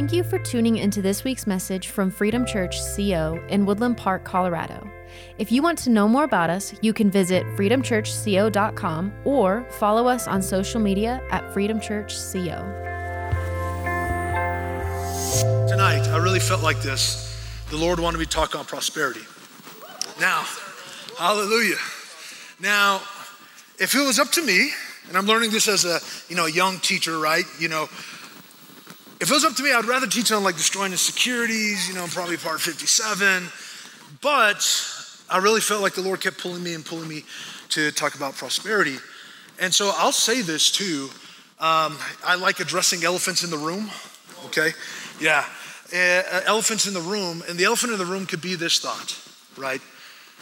Thank you for tuning into this week's message from Freedom Church CO in Woodland Park, Colorado. If you want to know more about us, you can visit freedomchurchco.com or follow us on social media at Freedom Church CO. Tonight, I really felt like this. The Lord wanted me to talk on prosperity. Now, hallelujah. Now, if it was up to me, and I'm learning this as a you know young teacher, right? You know, if it was up to me, I'd rather teach on like destroying the securities, you know, probably part 57. But I really felt like the Lord kept pulling me and pulling me to talk about prosperity. And so I'll say this too. Um, I like addressing elephants in the room. Okay, yeah, uh, elephants in the room, and the elephant in the room could be this thought, right?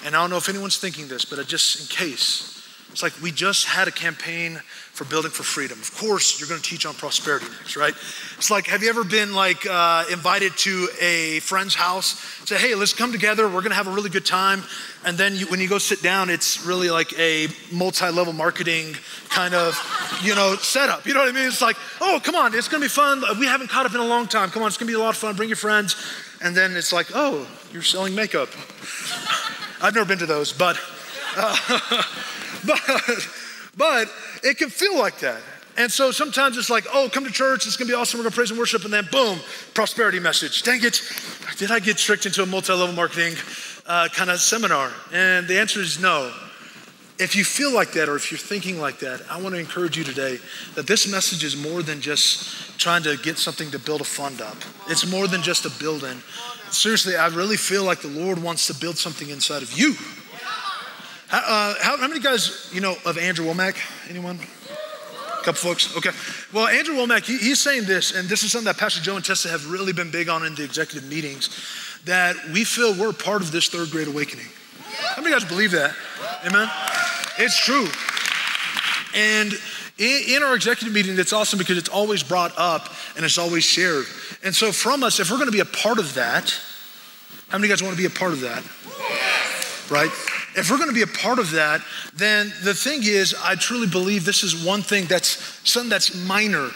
And I don't know if anyone's thinking this, but just in case, it's like we just had a campaign for building for freedom. Of course, you're going to teach on prosperity next, right? It's like, have you ever been like uh, invited to a friend's house? Say, hey, let's come together. We're going to have a really good time. And then you, when you go sit down, it's really like a multi-level marketing kind of, you know, setup. You know what I mean? It's like, oh, come on, it's going to be fun. We haven't caught up in a long time. Come on, it's going to be a lot of fun. Bring your friends. And then it's like, oh, you're selling makeup. I've never been to those, but. Uh, but, but it can feel like that. And so sometimes it's like, oh, come to church, it's gonna be awesome, we're gonna praise and worship, and then boom, prosperity message. Dang it, did I get tricked into a multi level marketing uh, kind of seminar? And the answer is no. If you feel like that or if you're thinking like that, I wanna encourage you today that this message is more than just trying to get something to build a fund up, it's more than just a building. Seriously, I really feel like the Lord wants to build something inside of you. How, uh, how, how, many guys, you know, of Andrew Wommack? Anyone? A couple folks? Okay. Well, Andrew Wommack, he, he's saying this, and this is something that Pastor Joe and Tessa have really been big on in the executive meetings, that we feel we're part of this third great awakening. How many guys believe that? Amen? It's true. And in our executive meeting, it's awesome because it's always brought up and it's always shared. And so, from us, if we're going to be a part of that, how many guys want to be a part of that? Right? If we're going to be a part of that, then the thing is, I truly believe this is one thing that's something that's minor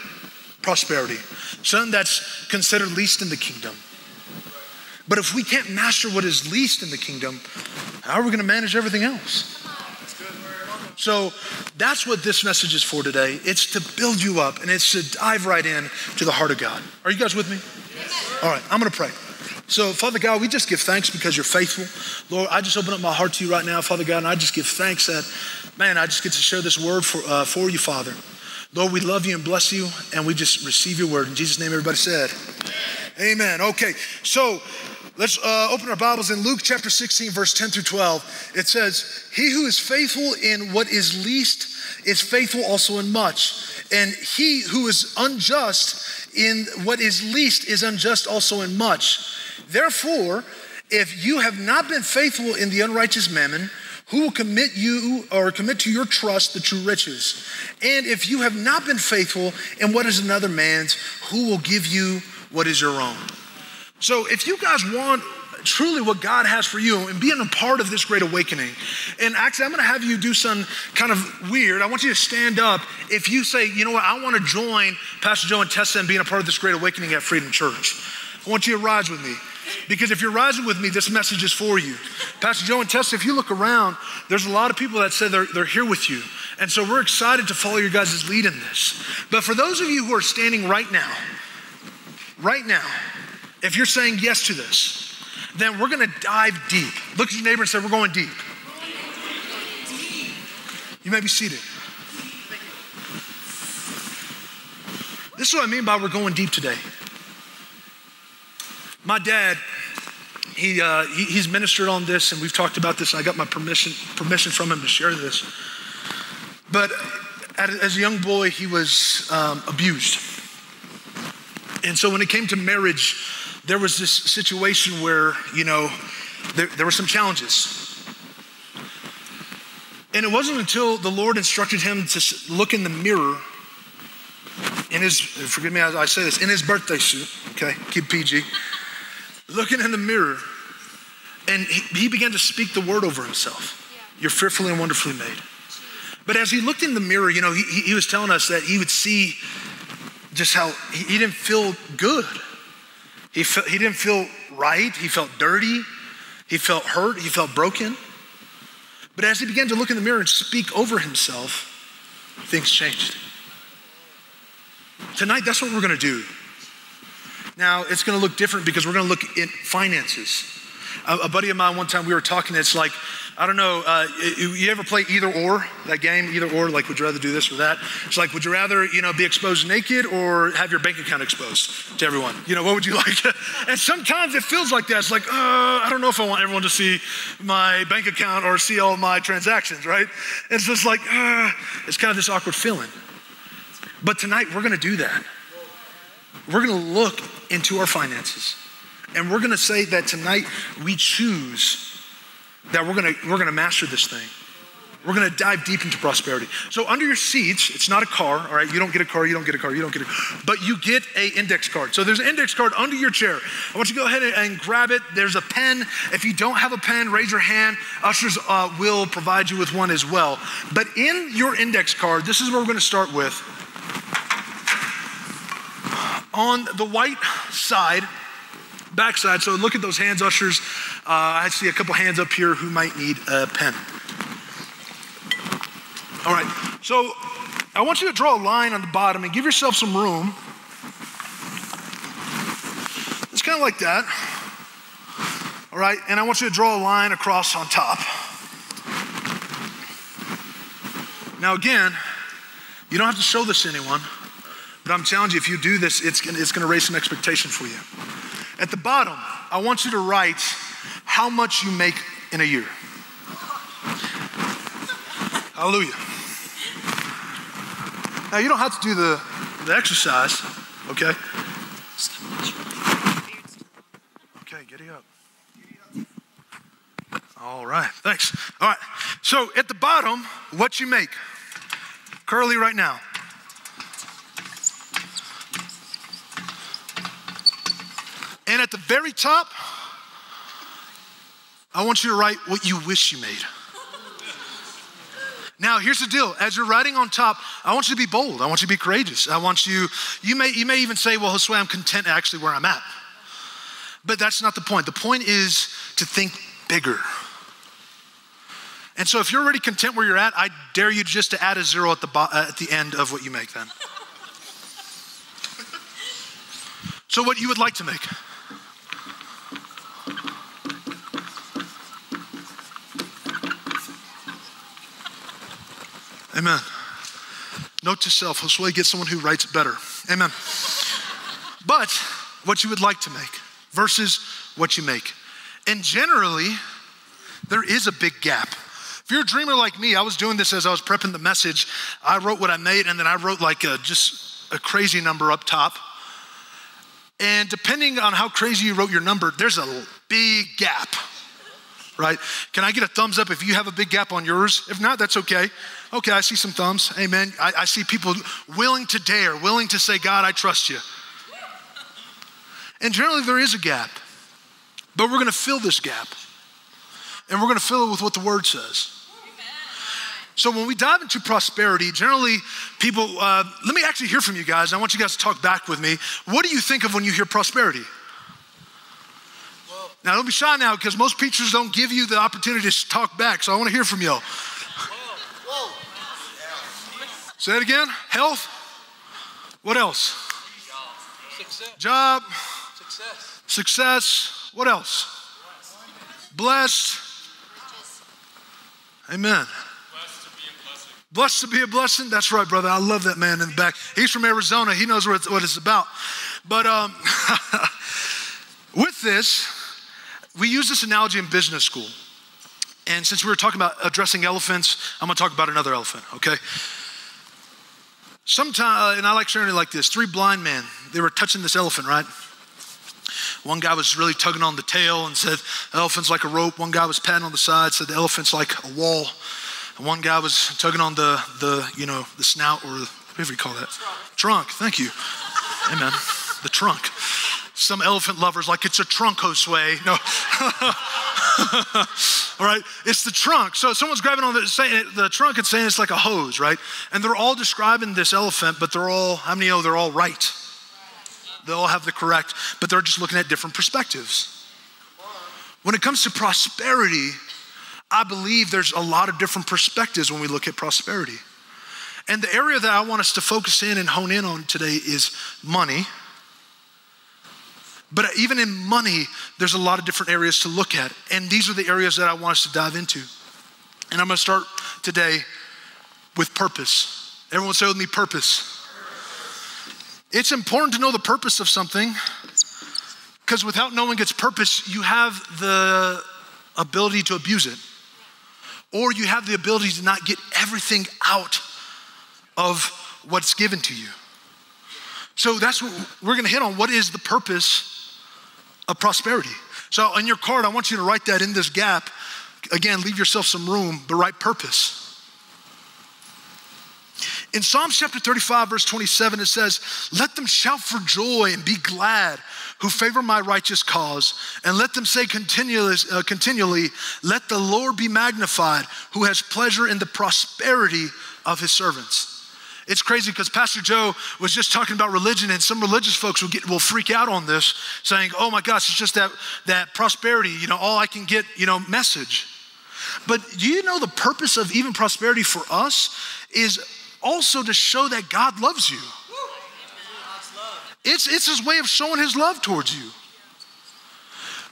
prosperity, something that's considered least in the kingdom. But if we can't master what is least in the kingdom, how are we going to manage everything else? So that's what this message is for today. It's to build you up and it's to dive right in to the heart of God. Are you guys with me? All right, I'm going to pray. So, Father God, we just give thanks because you're faithful. Lord, I just open up my heart to you right now, Father God, and I just give thanks that, man, I just get to share this word for, uh, for you, Father. Lord, we love you and bless you, and we just receive your word. In Jesus' name, everybody said, Amen. Amen. Okay, so let's uh, open our Bibles in Luke chapter 16, verse 10 through 12. It says, He who is faithful in what is least is faithful also in much. And he who is unjust in what is least is unjust also in much. Therefore, if you have not been faithful in the unrighteous mammon, who will commit you or commit to your trust the true riches? And if you have not been faithful in what is another man's, who will give you what is your own? So if you guys want truly what God has for you and being a part of this great awakening. And actually, I'm going to have you do some kind of weird. I want you to stand up if you say, you know what, I want to join Pastor Joe and Tessa and being a part of this great awakening at Freedom Church. I want you to rise with me. Because if you're rising with me, this message is for you. Pastor Joe and Tessa, if you look around, there's a lot of people that say they're, they're here with you. And so we're excited to follow your guys' lead in this. But for those of you who are standing right now, right now, if you're saying yes to this, then we're gonna dive deep. Look at your neighbor and say, We're going deep. You may be seated. This is what I mean by we're going deep today. My dad, he, uh, he, he's ministered on this, and we've talked about this. and I got my permission permission from him to share this. But as a young boy, he was um, abused, and so when it came to marriage, there was this situation where you know there, there were some challenges. And it wasn't until the Lord instructed him to look in the mirror in his, forgive me as I say this, in his birthday suit, okay, keep PG looking in the mirror, and he, he began to speak the word over himself. You're fearfully and wonderfully made. But as he looked in the mirror, you know, he, he was telling us that he would see just how he, he didn't feel good. He, fe- he didn't feel right. He felt dirty. He felt hurt. He felt broken. But as he began to look in the mirror and speak over himself, things changed. Tonight, that's what we're going to do. Now, it's going to look different because we're going to look in finances. A, a, buddy of mine, one time we were talking, it's like, I don't know, uh, you ever play either or, that game, either or, like, would you rather do this or that? It's like, would you rather, you know, be exposed naked or have your bank account exposed to everyone? You know, what would you like? and sometimes it feels like that. It's like, uh, I don't know if I want everyone to see my bank account or see all my transactions, right? It's just like, uh, it's kind of this awkward feeling. But tonight, we're going to do that. We're going to look into our finances. And we're going to say that tonight we choose that we're going to we're going to master this thing. We're going to dive deep into prosperity. So under your seats, it's not a car, all right? You don't get a car, you don't get a car, you don't get a but you get a index card. So there's an index card under your chair. I want you to go ahead and grab it. There's a pen. If you don't have a pen, raise your hand. Ushers uh, will provide you with one as well. But in your index card, this is where we're going to start with. On the white side, backside. So look at those hands, ushers. Uh, I see a couple hands up here who might need a pen. All right. So I want you to draw a line on the bottom and give yourself some room. It's kind of like that. All right. And I want you to draw a line across on top. Now, again, you don't have to show this to anyone, but I'm telling you, if you do this, it's, it's going to raise some expectation for you. At the bottom, I want you to write how much you make in a year. Hallelujah. Now, you don't have to do the, the exercise, okay? Okay, giddy up. All right, thanks. All right, so at the bottom, what you make curly right now. And at the very top, I want you to write what you wish you made. Now, here's the deal. As you're writing on top, I want you to be bold. I want you to be courageous. I want you, you may, you may even say, well, Josue, I'm content actually where I'm at. But that's not the point. The point is to think bigger. And so if you're already content where you're at, I dare you just to add a zero at the, bo- uh, at the end of what you make then. So, what you would like to make. Amen. Note to self, Josue, get someone who writes better. Amen. but what you would like to make versus what you make. And generally, there is a big gap. If you're a dreamer like me, I was doing this as I was prepping the message. I wrote what I made, and then I wrote like a, just a crazy number up top. And depending on how crazy you wrote your number, there's a big gap, right? Can I get a thumbs up if you have a big gap on yours? If not, that's okay. Okay, I see some thumbs. Amen. I, I see people willing to dare, willing to say, God, I trust you. And generally, there is a gap, but we're going to fill this gap. And we're going to fill it with what the word says. So when we dive into prosperity, generally people, uh, let me actually hear from you guys. I want you guys to talk back with me. What do you think of when you hear prosperity? Well, now don't be shy now because most preachers don't give you the opportunity to talk back. So I want to hear from y'all. Say it again. Health. What else? Success. Job. Success. Success. What else? Blessed. Amen. Blessed to be a blessing. That's right, brother. I love that man in the back. He's from Arizona. He knows what it's, what it's about. But um, with this, we use this analogy in business school. And since we were talking about addressing elephants, I'm going to talk about another elephant, okay? Sometimes, uh, and I like sharing it like this three blind men, they were touching this elephant, right? One guy was really tugging on the tail and said, the elephant's like a rope. One guy was patting on the side, said, the elephant's like a wall. And one guy was tugging on the, the you know, the snout or whatever you call that. Trunk. trunk. Thank you. Amen. The trunk. Some elephant lovers like it's a trunk Josue. No. all right, it's the trunk. So someone's grabbing on the, saying, the trunk and saying it's like a hose, right? And they're all describing this elephant, but they're all, how many know they're all right? they all have the correct, but they're just looking at different perspectives. When it comes to prosperity, I believe there's a lot of different perspectives when we look at prosperity. And the area that I want us to focus in and hone in on today is money. But even in money, there's a lot of different areas to look at. And these are the areas that I want us to dive into. And I'm gonna start today with purpose. Everyone say with me, purpose. It's important to know the purpose of something because without knowing its purpose, you have the ability to abuse it, or you have the ability to not get everything out of what's given to you. So that's what we're gonna hit on. What is the purpose of prosperity? So on your card, I want you to write that in this gap. Again, leave yourself some room, but write purpose. In Psalms chapter 35, verse 27, it says, Let them shout for joy and be glad who favor my righteous cause, and let them say continually, uh, continually, Let the Lord be magnified, who has pleasure in the prosperity of his servants. It's crazy because Pastor Joe was just talking about religion, and some religious folks will get will freak out on this, saying, "Oh my gosh, it's just that that prosperity, you know, all I can get, you know, message." But do you know the purpose of even prosperity for us is also to show that God loves you. It's, it's his way of showing his love towards you.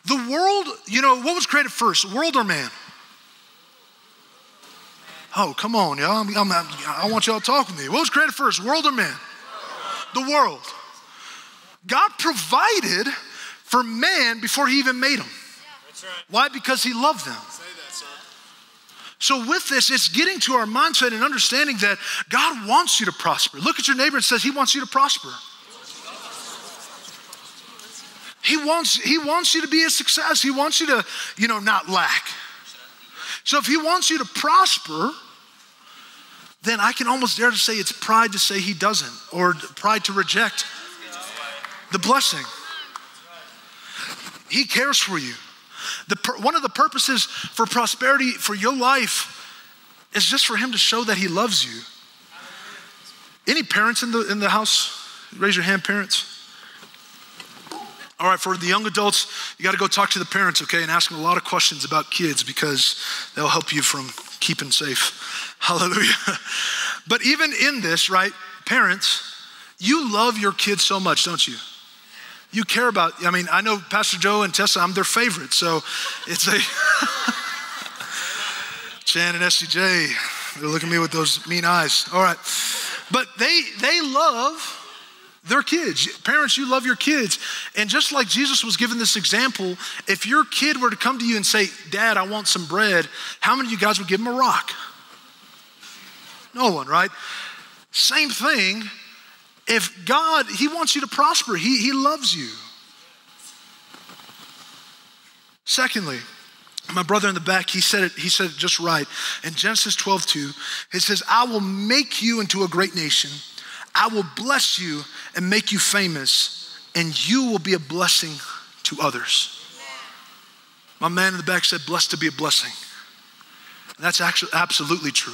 The world, you know, what was created first, world or man? Oh, come on, y'all. I'm, I'm, i want y'all to talk with me. What was created first, world or man? The world. God provided for man before he even made them. Why? Because he loved them. So, with this, it's getting to our mindset and understanding that God wants you to prosper. Look at your neighbor and says, He wants you to prosper. He wants, he wants you to be a success. He wants you to, you know, not lack. So if he wants you to prosper, then I can almost dare to say it's pride to say he doesn't, or pride to reject the blessing. He cares for you. The, one of the purposes for prosperity for your life is just for him to show that he loves you. Any parents in the, in the house? Raise your hand, parents. All right, for the young adults, you got to go talk to the parents, okay, and ask them a lot of questions about kids because they'll help you from keeping safe. Hallelujah. but even in this, right, parents, you love your kids so much, don't you? you care about. I mean, I know Pastor Joe and Tessa, I'm their favorite. So it's a Chan and SCJ, they're looking at me with those mean eyes. All right. But they they love their kids. Parents, you love your kids. And just like Jesus was given this example, if your kid were to come to you and say, Dad, I want some bread, how many of you guys would give him a rock? No one, right? Same thing if God, He wants you to prosper, He, he loves you. Secondly, my brother in the back, he said it, he said it just right. In Genesis 12, 2, it says, I will make you into a great nation. I will bless you and make you famous, and you will be a blessing to others. My man in the back said, blessed to be a blessing. And that's actually absolutely true.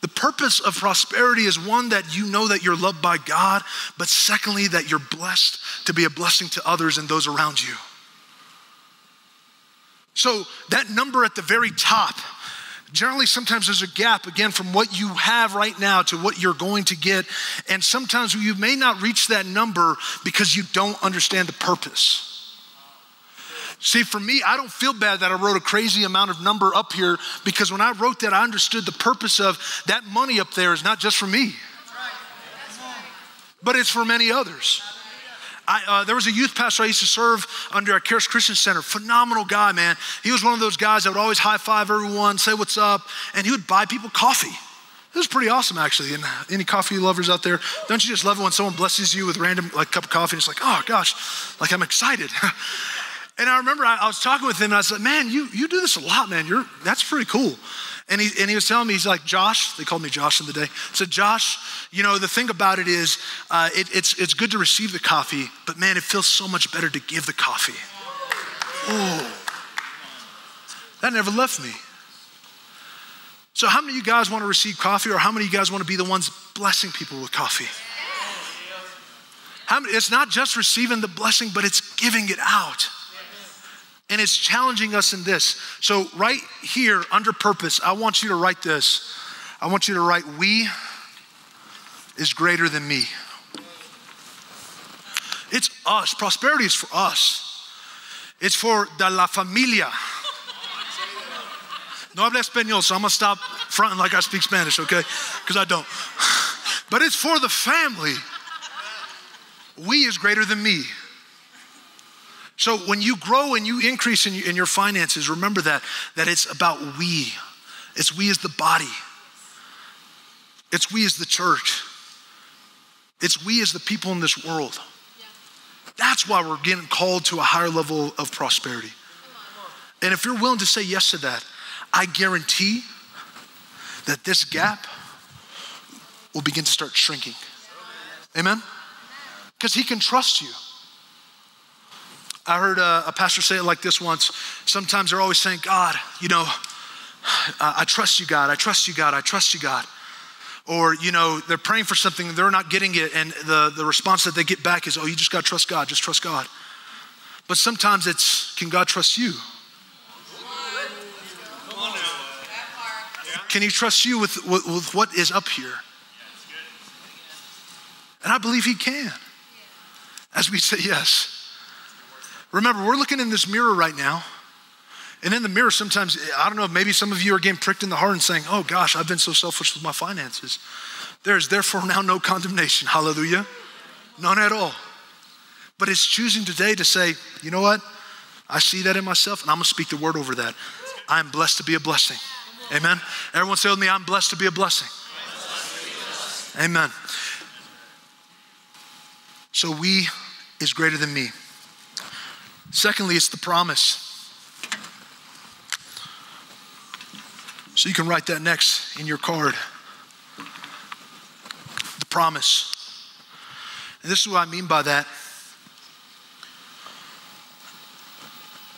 The purpose of prosperity is one that you know that you're loved by God, but secondly, that you're blessed to be a blessing to others and those around you. So, that number at the very top, generally, sometimes there's a gap again from what you have right now to what you're going to get. And sometimes you may not reach that number because you don't understand the purpose. See, for me, I don't feel bad that I wrote a crazy amount of number up here because when I wrote that, I understood the purpose of that money up there is not just for me, but it's for many others. I, uh, there was a youth pastor I used to serve under at Charis Christian Center. Phenomenal guy, man. He was one of those guys that would always high five everyone, say what's up, and he would buy people coffee. It was pretty awesome, actually. And any coffee lovers out there, don't you just love it when someone blesses you with random like cup of coffee? And it's like, oh gosh, like I'm excited. And I remember I, I, was talking with him and I said, man, you, you do this a lot, man. You're, that's pretty cool. And he, and he was telling me, he's like, Josh, they called me Josh in the day. I said, Josh, you know, the thing about it is, uh, it, it's, it's good to receive the coffee, but man, it feels so much better to give the coffee. Oh, that never left me. So, how many of you guys want to receive coffee, or how many of you guys want to be the ones blessing people with coffee? Many, it's not just receiving the blessing, but it's giving it out. And it's challenging us in this. So, right here under purpose, I want you to write this. I want you to write, We is greater than me. It's us. Prosperity is for us. It's for de la familia. No habla español, so I'm gonna stop fronting like I speak Spanish, okay? Because I don't. But it's for the family. We is greater than me. So when you grow and you increase in, in your finances, remember that, that it's about we. It's we as the body. It's we as the church. It's we as the people in this world. That's why we're getting called to a higher level of prosperity. And if you're willing to say yes to that, I guarantee that this gap will begin to start shrinking. Amen? Because he can trust you. I heard a, a, pastor say it like this once. Sometimes they're always saying, God, you know, I, I trust you, God. I trust you, God. I trust you, God. Or you know they're praying for something they're not getting it and the, the response that they get back is oh you just got to trust god. Just trust god. But sometimes it's can god trust you? Can he trust you with, with, with what is up here? And i believe he can. As we say yes remember we're looking in this mirror right now and in the mirror, sometimes, I don't know, maybe some of you are getting pricked in the heart and saying, Oh gosh, I've been so selfish with my finances. There is therefore now no condemnation. Hallelujah. None at all. But it's choosing today to say, You know what? I see that in myself, and I'm gonna speak the word over that. I'm blessed to be a blessing. Amen. Everyone say with me, I'm blessed to be a blessing. Amen. So we is greater than me. Secondly, it's the promise. So you can write that next in your card. The promise. And this is what I mean by that.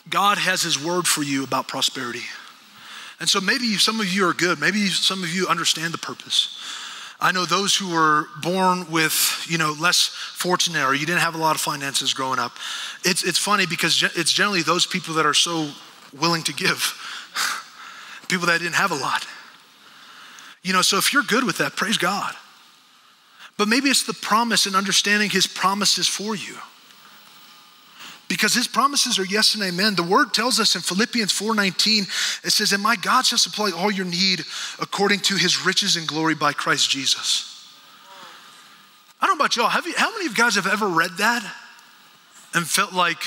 God has His word for you about prosperity. And so maybe some of you are good. Maybe some of you understand the purpose. I know those who were born with, you know, less fortunate or you didn't have a lot of finances growing up. It's, it's funny because it's generally those people that are so willing to give people that didn't have a lot. You know, so if you're good with that, praise God. But maybe it's the promise and understanding his promises for you. Because his promises are yes and amen. The word tells us in Philippians 4:19, it says, And my God shall supply all your need according to his riches and glory by Christ Jesus. I don't know about y'all. Have you, how many of you guys have ever read that and felt like,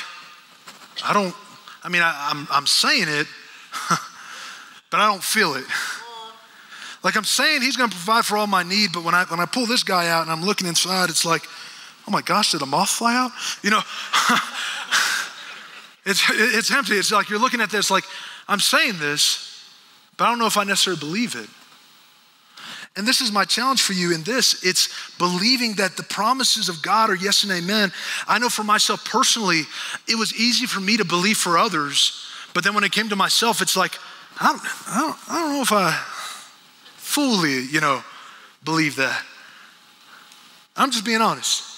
I don't, I mean, I, I'm, I'm saying it, but I don't feel it. Like I'm saying he's gonna provide for all my need, but when I when I pull this guy out and I'm looking inside, it's like, oh my gosh, did a moth fly out? You know, it's it's empty. It's like you're looking at this like, I'm saying this, but I don't know if I necessarily believe it. And this is my challenge for you in this it's believing that the promises of God are yes and amen. I know for myself personally, it was easy for me to believe for others, but then when it came to myself, it's like, I don't, I don't, I don't know if I fully, you know, believe that. I'm just being honest.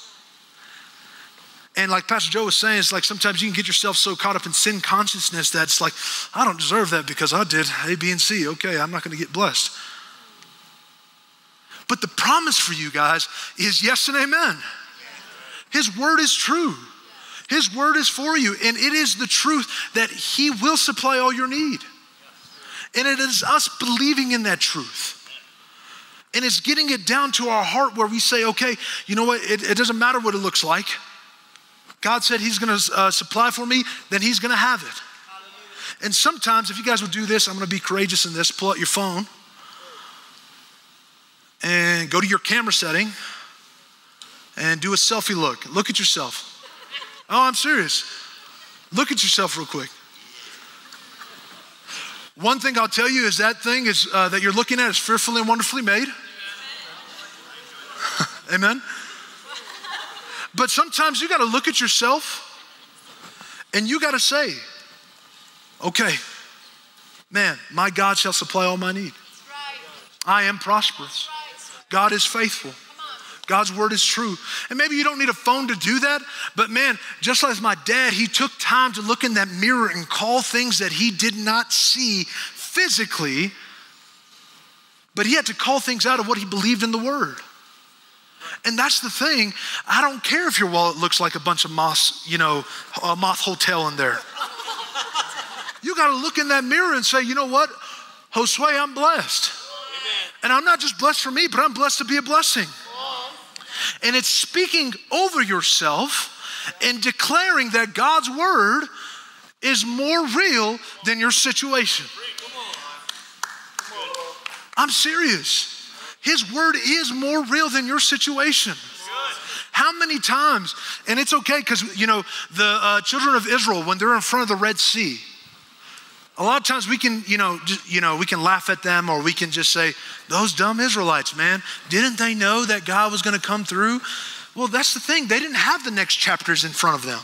And like Pastor Joe was saying, it's like sometimes you can get yourself so caught up in sin consciousness that it's like, I don't deserve that because I did A, B, and C. Okay, I'm not going to get blessed. But the promise for you guys is yes and amen. His word is true. His word is for you, and it is the truth that He will supply all your need. And it is us believing in that truth. And it's getting it down to our heart where we say, okay, you know what? It, it doesn't matter what it looks like. God said He's gonna uh, supply for me, then He's gonna have it. And sometimes, if you guys would do this, I'm gonna be courageous in this. Pull out your phone and go to your camera setting and do a selfie look. Look at yourself. Oh, I'm serious. Look at yourself real quick. One thing I'll tell you is that thing is uh, that you're looking at is fearfully and wonderfully made. Amen. But sometimes you got to look at yourself and you got to say, okay, man, my God shall supply all my need. I am prosperous. God is faithful. God's word is true. And maybe you don't need a phone to do that, but man, just like my dad, he took time to look in that mirror and call things that he did not see physically, but he had to call things out of what he believed in the word. And that's the thing. I don't care if your wallet looks like a bunch of moths, you know, a moth hotel in there. You got to look in that mirror and say, you know what? Josue, I'm blessed. Amen. And I'm not just blessed for me, but I'm blessed to be a blessing. And it's speaking over yourself and declaring that God's word is more real than your situation. I'm serious. His word is more real than your situation. How many times, and it's okay because, you know, the uh, children of Israel, when they're in front of the Red Sea, a lot of times we can, you know, just, you know, we can laugh at them or we can just say, those dumb Israelites, man, didn't they know that God was going to come through? Well, that's the thing. They didn't have the next chapters in front of them.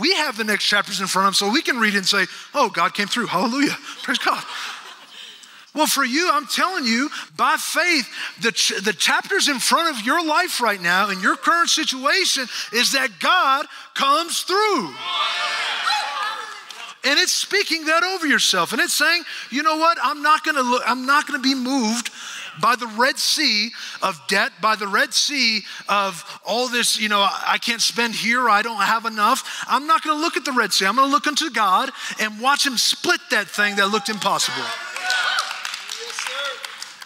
We have the next chapters in front of them, so we can read and say, oh, God came through. Hallelujah. Praise God. Well, for you, I'm telling you, by faith, the, ch- the chapters in front of your life right now in your current situation is that God comes through. And it's speaking that over yourself. And it's saying, you know what? I'm not gonna look, I'm not gonna be moved by the Red Sea of debt, by the Red Sea of all this, you know, I can't spend here, I don't have enough. I'm not gonna look at the Red Sea. I'm gonna look unto God and watch Him split that thing that looked impossible.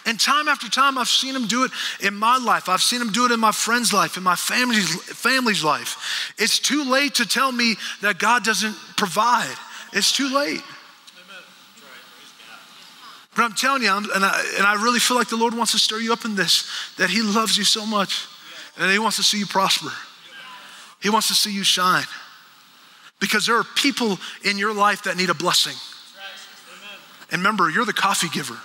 And time after time, I've seen him do it in my life. I've seen him do it in my friend's life, in my family's, family's life. It's too late to tell me that God doesn't provide. It's too late. But I'm telling you, I'm, and, I, and I really feel like the Lord wants to stir you up in this, that He loves you so much, and He wants to see you prosper. He wants to see you shine. Because there are people in your life that need a blessing. And remember, you're the coffee giver.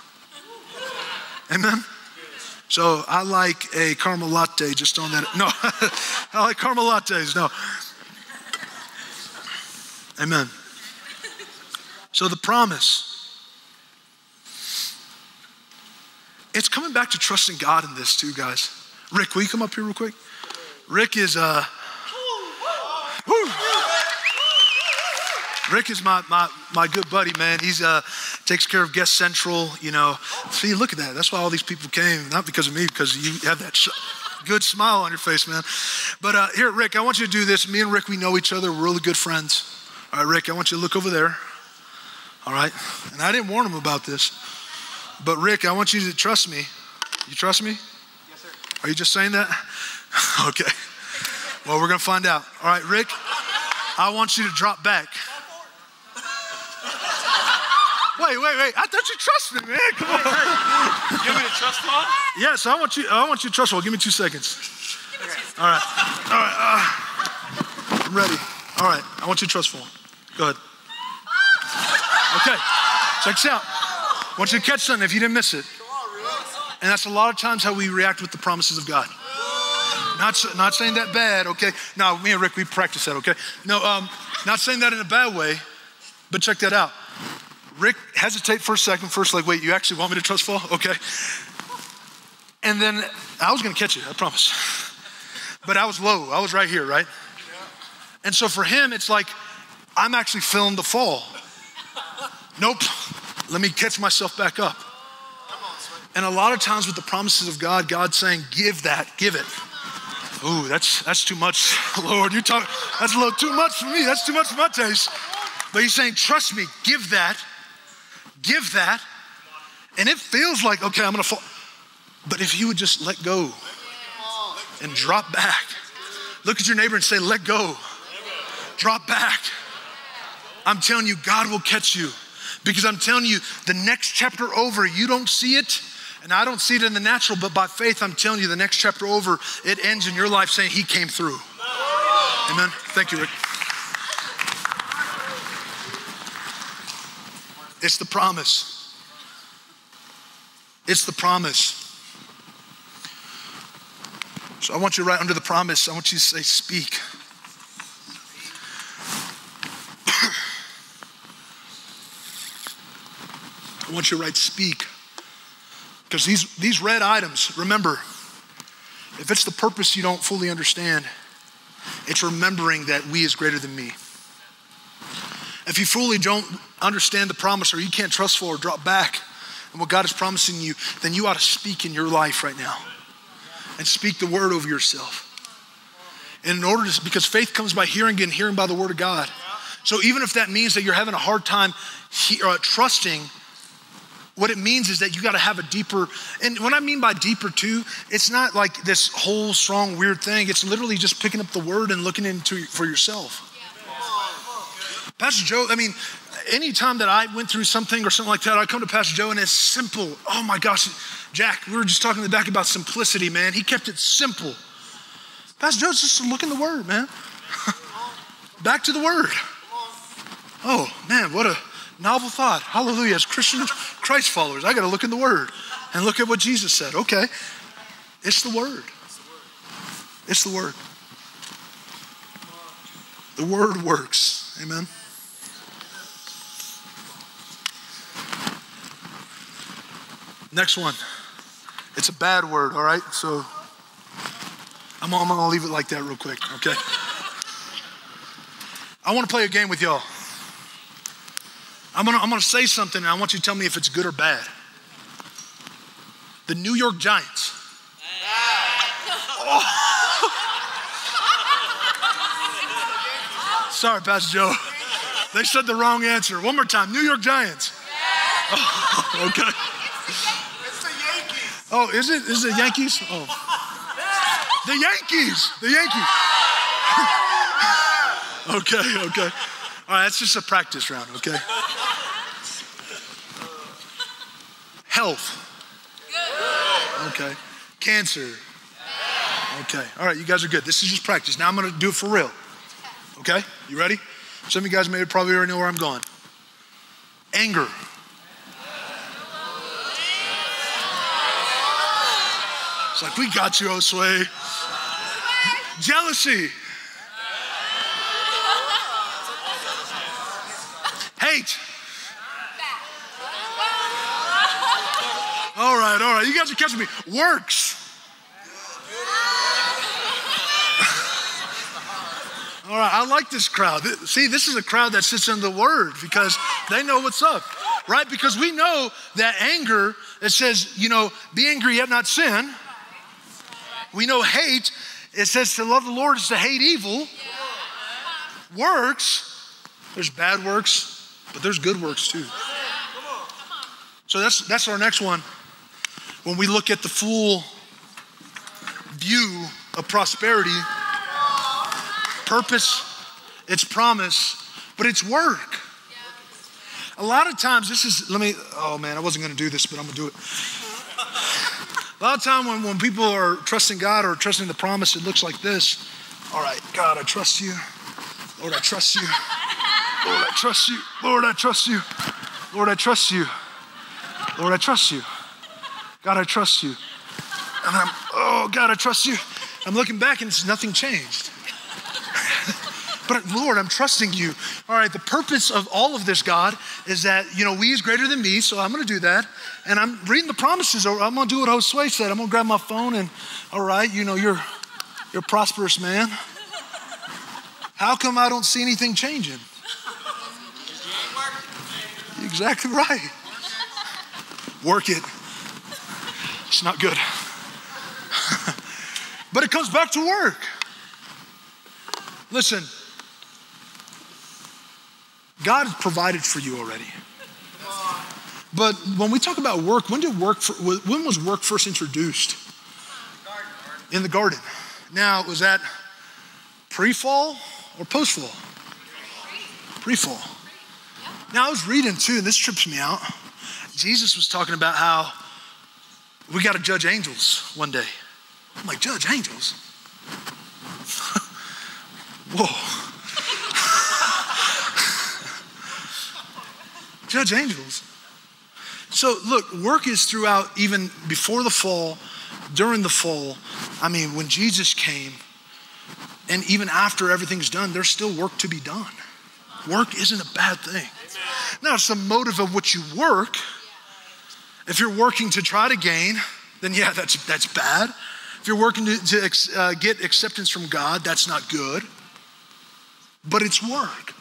Amen? So I like a caramel latte, just on that. No, I like caramel lattes. No. Amen. So the promise. It's coming back to trusting God in this too, guys. Rick, will you come up here real quick? Rick is uh. Rick is my, my, my good buddy, man. He's uh, takes care of Guest Central, you know. See, look at that. That's why all these people came, not because of me, because you have that sh- good smile on your face, man. But uh, here, Rick, I want you to do this. Me and Rick, we know each other. We're really good friends. All right, Rick, I want you to look over there. All right? And I didn't warn him about this. But Rick, I want you to trust me. You trust me? Yes, sir. Are you just saying that? okay. Well, we're going to find out. All right, Rick, I want you to drop back. Wait, wait, wait. I thought you trusted me, man. Come on. You want me to trust God? Yes, I want you. I want you to trust. Well, give me two seconds. All right. All right. Uh, I'm ready. All right. I want you to trust fall. Go ahead. Okay. Check this out. I want you to catch something if you didn't miss it. And that's a lot of times how we react with the promises of God. Not, not saying that bad, okay? No, me and Rick, we practice that, okay? No, um, not saying that in a bad way, but check that out. Rick, hesitate for a second first, like, wait, you actually want me to trust fall? Okay. And then I was gonna catch it, I promise. But I was low, I was right here, right? And so for him, it's like, I'm actually feeling the fall. Nope, let me catch myself back up. And a lot of times with the promises of God, God's saying, give that, give it. Ooh, that's that's too much, Lord. You talk that's a little too much for me. That's too much for my taste. But he's saying, trust me, give that, give that. And it feels like, okay, I'm gonna fall. But if you would just let go and drop back, look at your neighbor and say, let go, drop back. I'm telling you, God will catch you. Because I'm telling you, the next chapter over, you don't see it, and I don't see it in the natural, but by faith, I'm telling you, the next chapter over, it ends in your life saying, He came through. Amen. Thank you, Rick. It's the promise. It's the promise. So I want you write under the promise, I want you to say, Speak. I want you to write speak. Because these, these red items, remember, if it's the purpose you don't fully understand, it's remembering that we is greater than me. If you fully don't understand the promise or you can't trust for or drop back and what God is promising you, then you ought to speak in your life right now and speak the word over yourself. And in order to, because faith comes by hearing and hearing by the word of God. So even if that means that you're having a hard time he, uh, trusting, what it means is that you got to have a deeper, and what I mean by deeper too, it's not like this whole strong weird thing. It's literally just picking up the word and looking into for yourself. Pastor Joe, I mean, anytime that I went through something or something like that, I come to Pastor Joe and it's simple. Oh my gosh, Jack, we were just talking in the back about simplicity, man. He kept it simple. Pastor Joe's just look in the Word, man. back to the Word. Oh man, what a novel thought. Hallelujah. As Christians, Christ followers, I got to look in the Word and look at what Jesus said. Okay, it's the Word. It's the Word. The Word works. Amen. Next one. It's a bad word, all right? So I'm, I'm gonna leave it like that real quick, okay? I wanna play a game with y'all. I'm gonna, I'm gonna say something and I want you to tell me if it's good or bad. The New York Giants. Oh. Sorry, Pastor Joe. They said the wrong answer. One more time. New York Giants. Oh, okay. Oh, is it? Is it Yankees? Oh. The Yankees. The Yankees. okay, okay. All right, that's just a practice round, okay? Health. Okay. Cancer. Okay. All right, you guys are good. This is just practice. Now I'm going to do it for real. Okay? You ready? Some of you guys may probably already know where I'm going. Anger. Like, we got you, Josue. Jealousy. Hate. All right, all right. You guys are catching me. Works. All right, I like this crowd. See, this is a crowd that sits in the word because they know what's up, right? Because we know that anger, it says, you know, be angry yet not sin. We know hate, it says to love the Lord is to hate evil. Works, there's bad works, but there's good works too. So that's, that's our next one. When we look at the full view of prosperity, purpose, it's promise, but it's work. A lot of times, this is, let me, oh man, I wasn't gonna do this, but I'm gonna do it. A lot of time when, when people are trusting God or trusting the promise, it looks like this. All right, God, I trust you. Lord, I trust you. Lord, I trust you. Lord, I trust you. Lord, I trust you. Lord, I trust you. God, I trust you. And I'm, oh, God, I trust you. I'm looking back and it's nothing changed. But Lord, I'm trusting you. All right, the purpose of all of this, God, is that, you know, we is greater than me, so I'm gonna do that. And I'm reading the promises, or I'm gonna do what Josue said. I'm gonna grab my phone and, all right, you know, you're, you're a prosperous man. How come I don't see anything changing? Exactly right. Work it. It's not good. but it comes back to work. Listen, God has provided for you already. But when we talk about work, when did work for, when was work first introduced? In the garden. Now, was that pre-fall or post-fall? Pre-fall. Now I was reading too, and this trips me out. Jesus was talking about how we got to judge angels one day. I'm like, judge angels? Whoa. Judge angels. So, look, work is throughout, even before the fall, during the fall. I mean, when Jesus came, and even after everything's done, there's still work to be done. Work isn't a bad thing. Now, it's the motive of what you work. If you're working to try to gain, then yeah, that's, that's bad. If you're working to, to uh, get acceptance from God, that's not good, but it's work.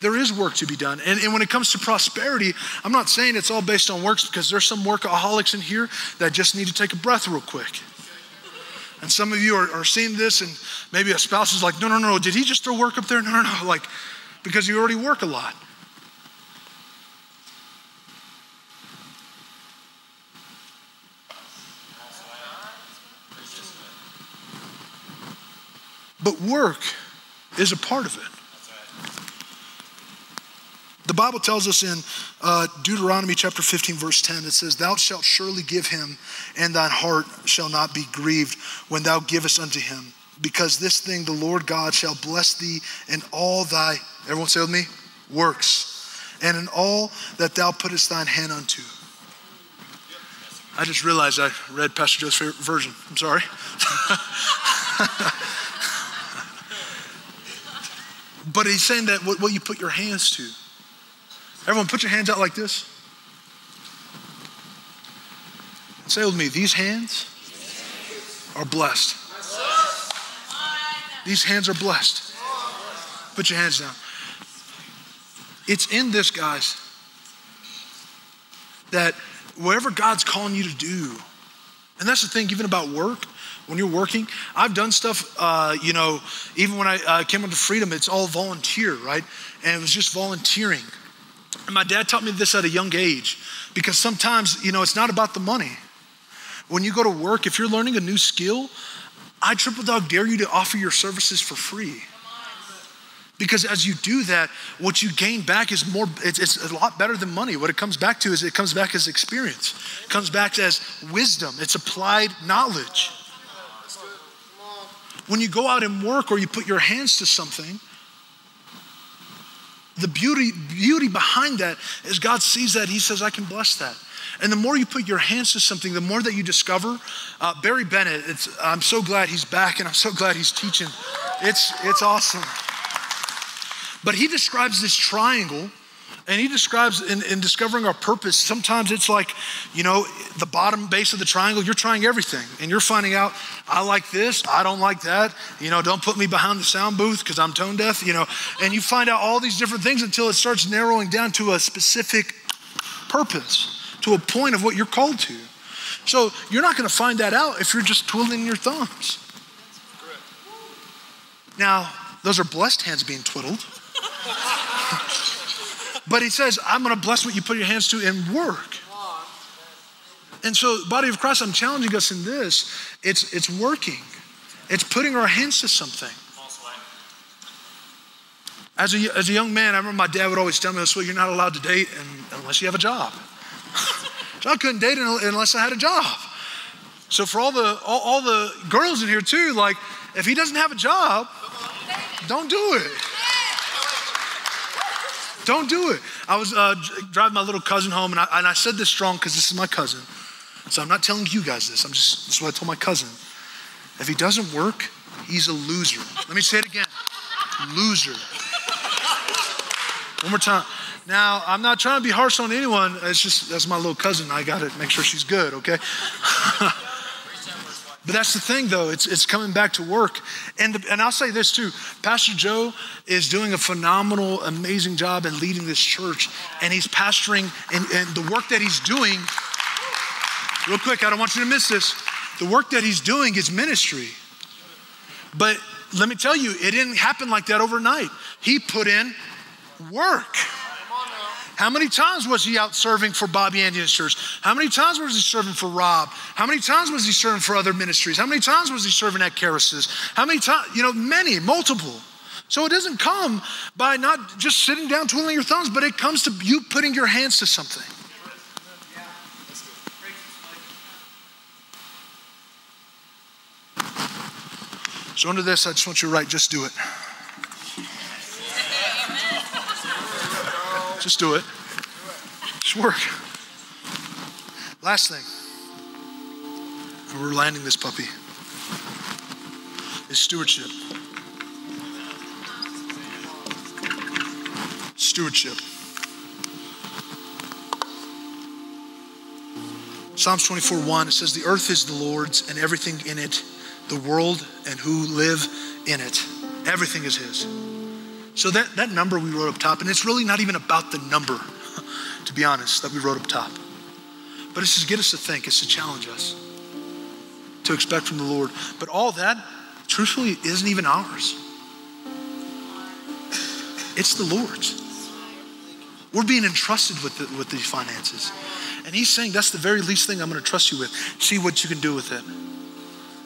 There is work to be done. And, and when it comes to prosperity, I'm not saying it's all based on works because there's some workaholics in here that just need to take a breath real quick. And some of you are, are seeing this, and maybe a spouse is like, no, no, no, did he just throw work up there? No, no, no. Like, because you already work a lot. But work is a part of it. The Bible tells us in uh, Deuteronomy chapter 15, verse 10, it says, Thou shalt surely give him, and thine heart shall not be grieved when thou givest unto him. Because this thing the Lord God shall bless thee in all thy, everyone say with me, works, and in all that thou puttest thine hand unto. I just realized I read Pastor Joe's favorite version. I'm sorry. but he's saying that what, what you put your hands to. Everyone, put your hands out like this. Say with me, these hands are blessed. These hands are blessed. Put your hands down. It's in this, guys, that whatever God's calling you to do, and that's the thing, even about work, when you're working, I've done stuff, uh, you know, even when I uh, came into freedom, it's all volunteer, right? And it was just volunteering. And my dad taught me this at a young age because sometimes, you know, it's not about the money. When you go to work, if you're learning a new skill, I triple dog dare you to offer your services for free. Because as you do that, what you gain back is more, it's, it's, a lot better than money. What it comes back to is it comes back as experience, it comes back as wisdom, it's applied knowledge. When you go out and work or you put your hands to something, the beauty, beauty behind that is God sees that, He says, I can bless that. And the more you put your hands to something, the more that you discover. Uh, Barry Bennett, I'm so glad he's back and I'm so glad he's teaching. It's, it's awesome. But he describes this triangle and he describes in, in, discovering our purpose, sometimes it's like, you know, the bottom base of the triangle, you're trying everything. And you're finding out, I like this, I don't like that. You know, don't put me behind the sound booth because I'm tone deaf, you know. And you find out all these different things until it starts narrowing down to a specific purpose, to a point of what you're called to. So you're not going to find that out if you're just twiddling your thumbs. Now, those are blessed hands being twiddled. But he says, I'm going to bless what you put your hands to and work. And so, body of Christ, I'm challenging us in this. It's, it's working, it's putting our hands to something. As a, as a young man, I remember my dad would always tell me, well, you're not allowed to date unless you have a job. so I couldn't date unless I had a job. So for all the, all, all the girls in here too, like, if he doesn't have a job, don't do it. Don't do it. I was uh, driving my little cousin home, and I, and I said this strong because this is my cousin. So I'm not telling you guys this. I'm just, this is what I told my cousin. If he doesn't work, he's a loser. Let me say it again loser. One more time. Now, I'm not trying to be harsh on anyone. It's just, that's my little cousin. I got to make sure she's good, okay? But that's the thing, though, it's, it's coming back to work. And, the, and I'll say this too Pastor Joe is doing a phenomenal, amazing job in leading this church. And he's pastoring, and, and the work that he's doing, real quick, I don't want you to miss this. The work that he's doing is ministry. But let me tell you, it didn't happen like that overnight. He put in work. How many times was he out serving for Bobby Andy's church? How many times was he serving for Rob? How many times was he serving for other ministries? How many times was he serving at Charis's? How many times? You know, many, multiple. So it doesn't come by not just sitting down twiddling your thumbs, but it comes to you putting your hands to something. So under this, I just want you to write, just do it. Just do it. Just work. Last thing, we're landing this puppy, is stewardship. Stewardship. Psalms 24 1, it says, The earth is the Lord's and everything in it, the world and who live in it. Everything is His. So that, that number we wrote up top, and it's really not even about the number, to be honest, that we wrote up top. But it's to get us to think, it's to challenge us to expect from the Lord. But all that, truthfully, isn't even ours. It's the Lord's. We're being entrusted with, the, with these finances. And He's saying, that's the very least thing I'm going to trust you with. See what you can do with it.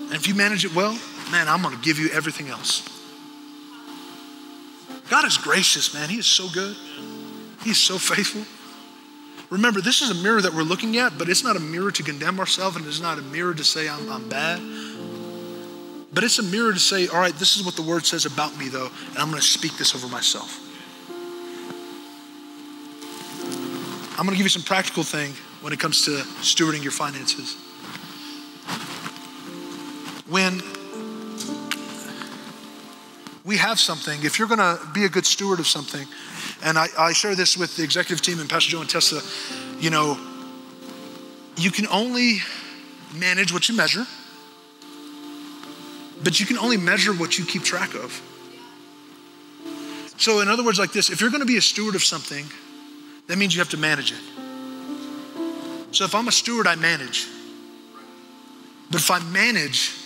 And if you manage it well, man, I'm going to give you everything else. God is gracious, man. He is so good. He's so faithful. Remember, this is a mirror that we're looking at, but it's not a mirror to condemn ourselves and it's not a mirror to say I'm, I'm bad. But it's a mirror to say, all right, this is what the word says about me, though, and I'm going to speak this over myself. I'm going to give you some practical thing when it comes to stewarding your finances. When we have something, if you're going to be a good steward of something, and I, I share this with the executive team and Pastor Joe and Tessa, you know, you can only manage what you measure, but you can only measure what you keep track of. So, in other words, like this, if you're going to be a steward of something, that means you have to manage it. So, if I'm a steward, I manage. But if I manage,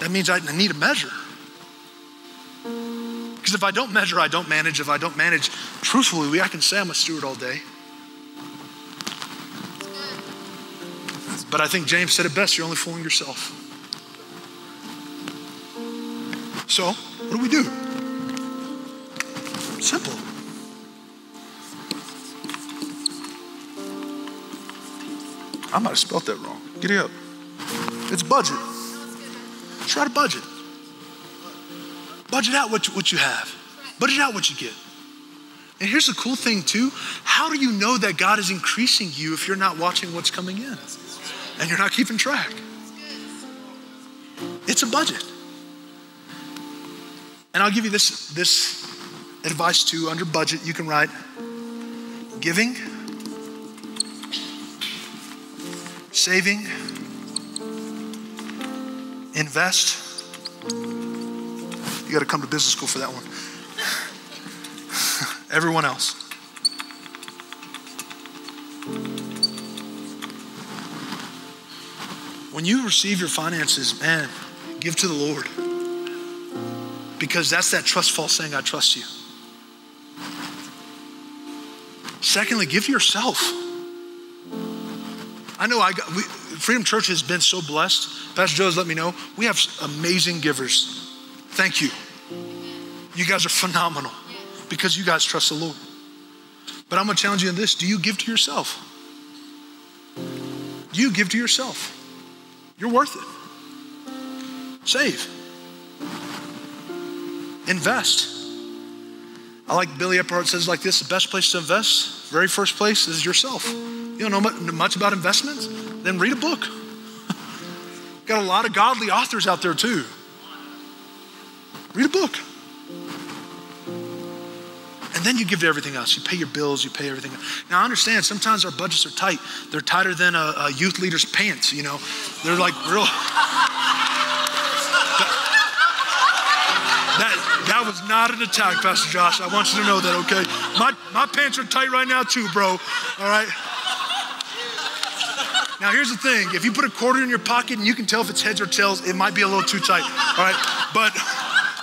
that means I need a measure. Because if I don't measure, I don't manage. If I don't manage, truthfully, I can say I'm a steward all day. But I think James said it best you're only fooling yourself. So, what do we do? Simple. I might have spelled that wrong. Get it up. It's budget. Try to budget. Budget out what you, what you have. Budget out what you get. And here's the cool thing, too. How do you know that God is increasing you if you're not watching what's coming in and you're not keeping track? It's a budget. And I'll give you this, this advice too under budget. You can write giving, saving, invest, you got to come to business school for that one. Everyone else. When you receive your finances, man, give to the Lord. Because that's that trust fall saying, I trust you. Secondly, give yourself. I know I got, we, Freedom Church has been so blessed. Pastor Joe has let me know we have amazing givers. Thank you. You guys are phenomenal because you guys trust the Lord. But I'm going to challenge you in this do you give to yourself? Do you give to yourself? You're worth it. Save. Invest. I like Billy Epperhart says like this the best place to invest, very first place, is yourself. You don't know much about investments? Then read a book. Got a lot of godly authors out there too. Read a book. And then you give to everything else. You pay your bills, you pay everything. Now, I understand sometimes our budgets are tight. They're tighter than a, a youth leader's pants, you know. They're like real. that, that was not an attack, Pastor Josh. I want you to know that, okay? My, my pants are tight right now, too, bro. All right? Now, here's the thing if you put a quarter in your pocket and you can tell if it's heads or tails, it might be a little too tight, all right? But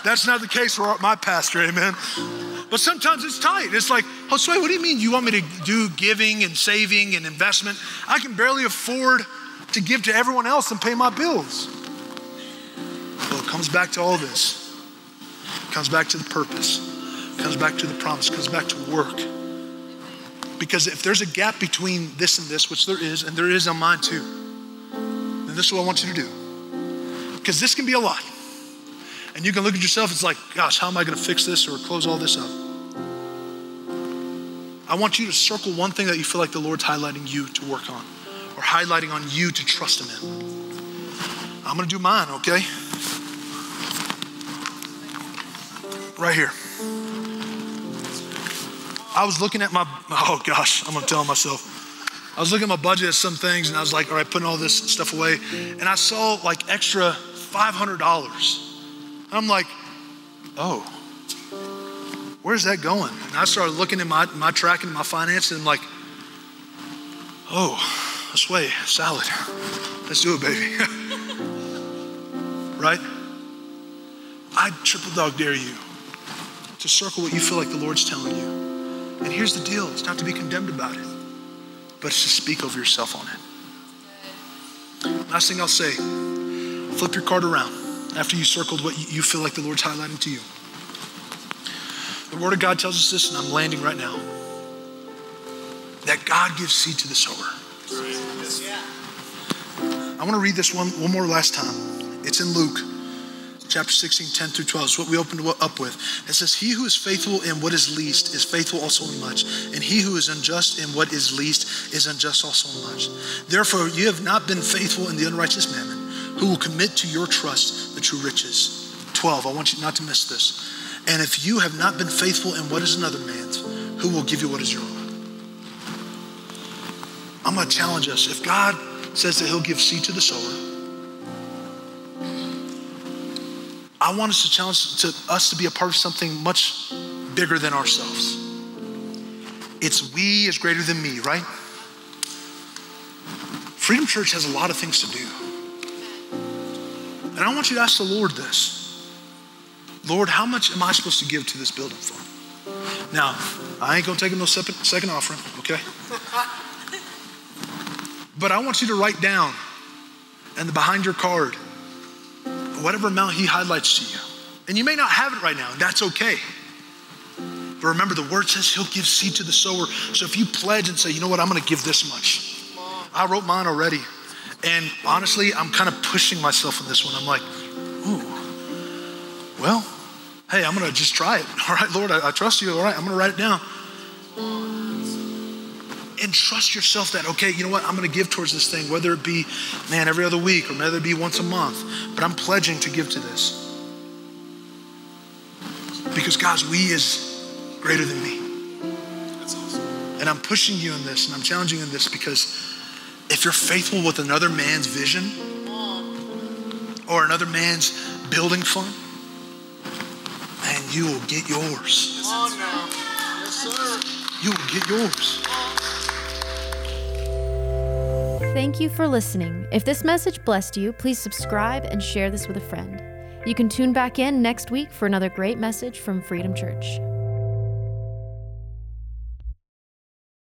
that's not the case for my pastor, amen? But sometimes it's tight. It's like, Josue, what do you mean you want me to do giving and saving and investment? I can barely afford to give to everyone else and pay my bills. Well, it comes back to all this. It comes back to the purpose. It comes back to the promise. It comes back to work. Because if there's a gap between this and this, which there is, and there is on mine too, then this is what I want you to do. Because this can be a lot. And you can look at yourself, it's like, gosh, how am I going to fix this or close all this up? I want you to circle one thing that you feel like the Lord's highlighting you to work on or highlighting on you to trust Him in. I'm going to do mine, okay? Right here. I was looking at my, oh gosh, I'm going to tell myself. I was looking at my budget at some things and I was like, all right, putting all this stuff away. And I saw like extra $500. I'm like, oh, where's that going? And I started looking at my, my tracking, my finances, and I'm like, oh, let's way, salad. Let's do it, baby. right? I triple dog dare you to circle what you feel like the Lord's telling you. And here's the deal it's not to be condemned about it, but it's to speak over yourself on it. Last thing I'll say flip your card around after you circled what you feel like the Lord's highlighting to you. The Word of God tells us this, and I'm landing right now that God gives seed to the sower. I want to read this one, one more last time. It's in Luke chapter 16, 10 through 12. It's what we opened up with. It says, He who is faithful in what is least is faithful also in much, and he who is unjust in what is least is unjust also in much. Therefore, you have not been faithful in the unrighteous mammon, who will commit to your trust the true riches. 12, I want you not to miss this. And if you have not been faithful in what is another man's, who will give you what is your own? I'm going to challenge us. If God says that he'll give seed to the sower, I want us to challenge to us to be a part of something much bigger than ourselves. It's we is greater than me, right? Freedom Church has a lot of things to do. And I want you to ask the Lord this Lord, how much am I supposed to give to this building fund? Now, I ain't gonna take no second offering, okay? But I want you to write down and the behind your card whatever amount He highlights to you. And you may not have it right now, and that's okay. But remember, the word says He'll give seed to the sower. So if you pledge and say, you know what, I'm gonna give this much. I wrote mine already. And honestly, I'm kind of pushing myself in this one. I'm like, ooh, well, hey, I'm gonna just try it. All right, Lord, I, I trust you. All right, I'm gonna write it down and trust yourself that, okay, you know what, I'm gonna give towards this thing, whether it be, man, every other week or whether it be once a month, but I'm pledging to give to this. Because God's we is greater than me. Awesome. And I'm pushing you in this and I'm challenging you in this because if you're faithful with another man's vision or another man's building fund, man, you will get yours. You will get yours. Thank you for listening. If this message blessed you, please subscribe and share this with a friend. You can tune back in next week for another great message from Freedom Church.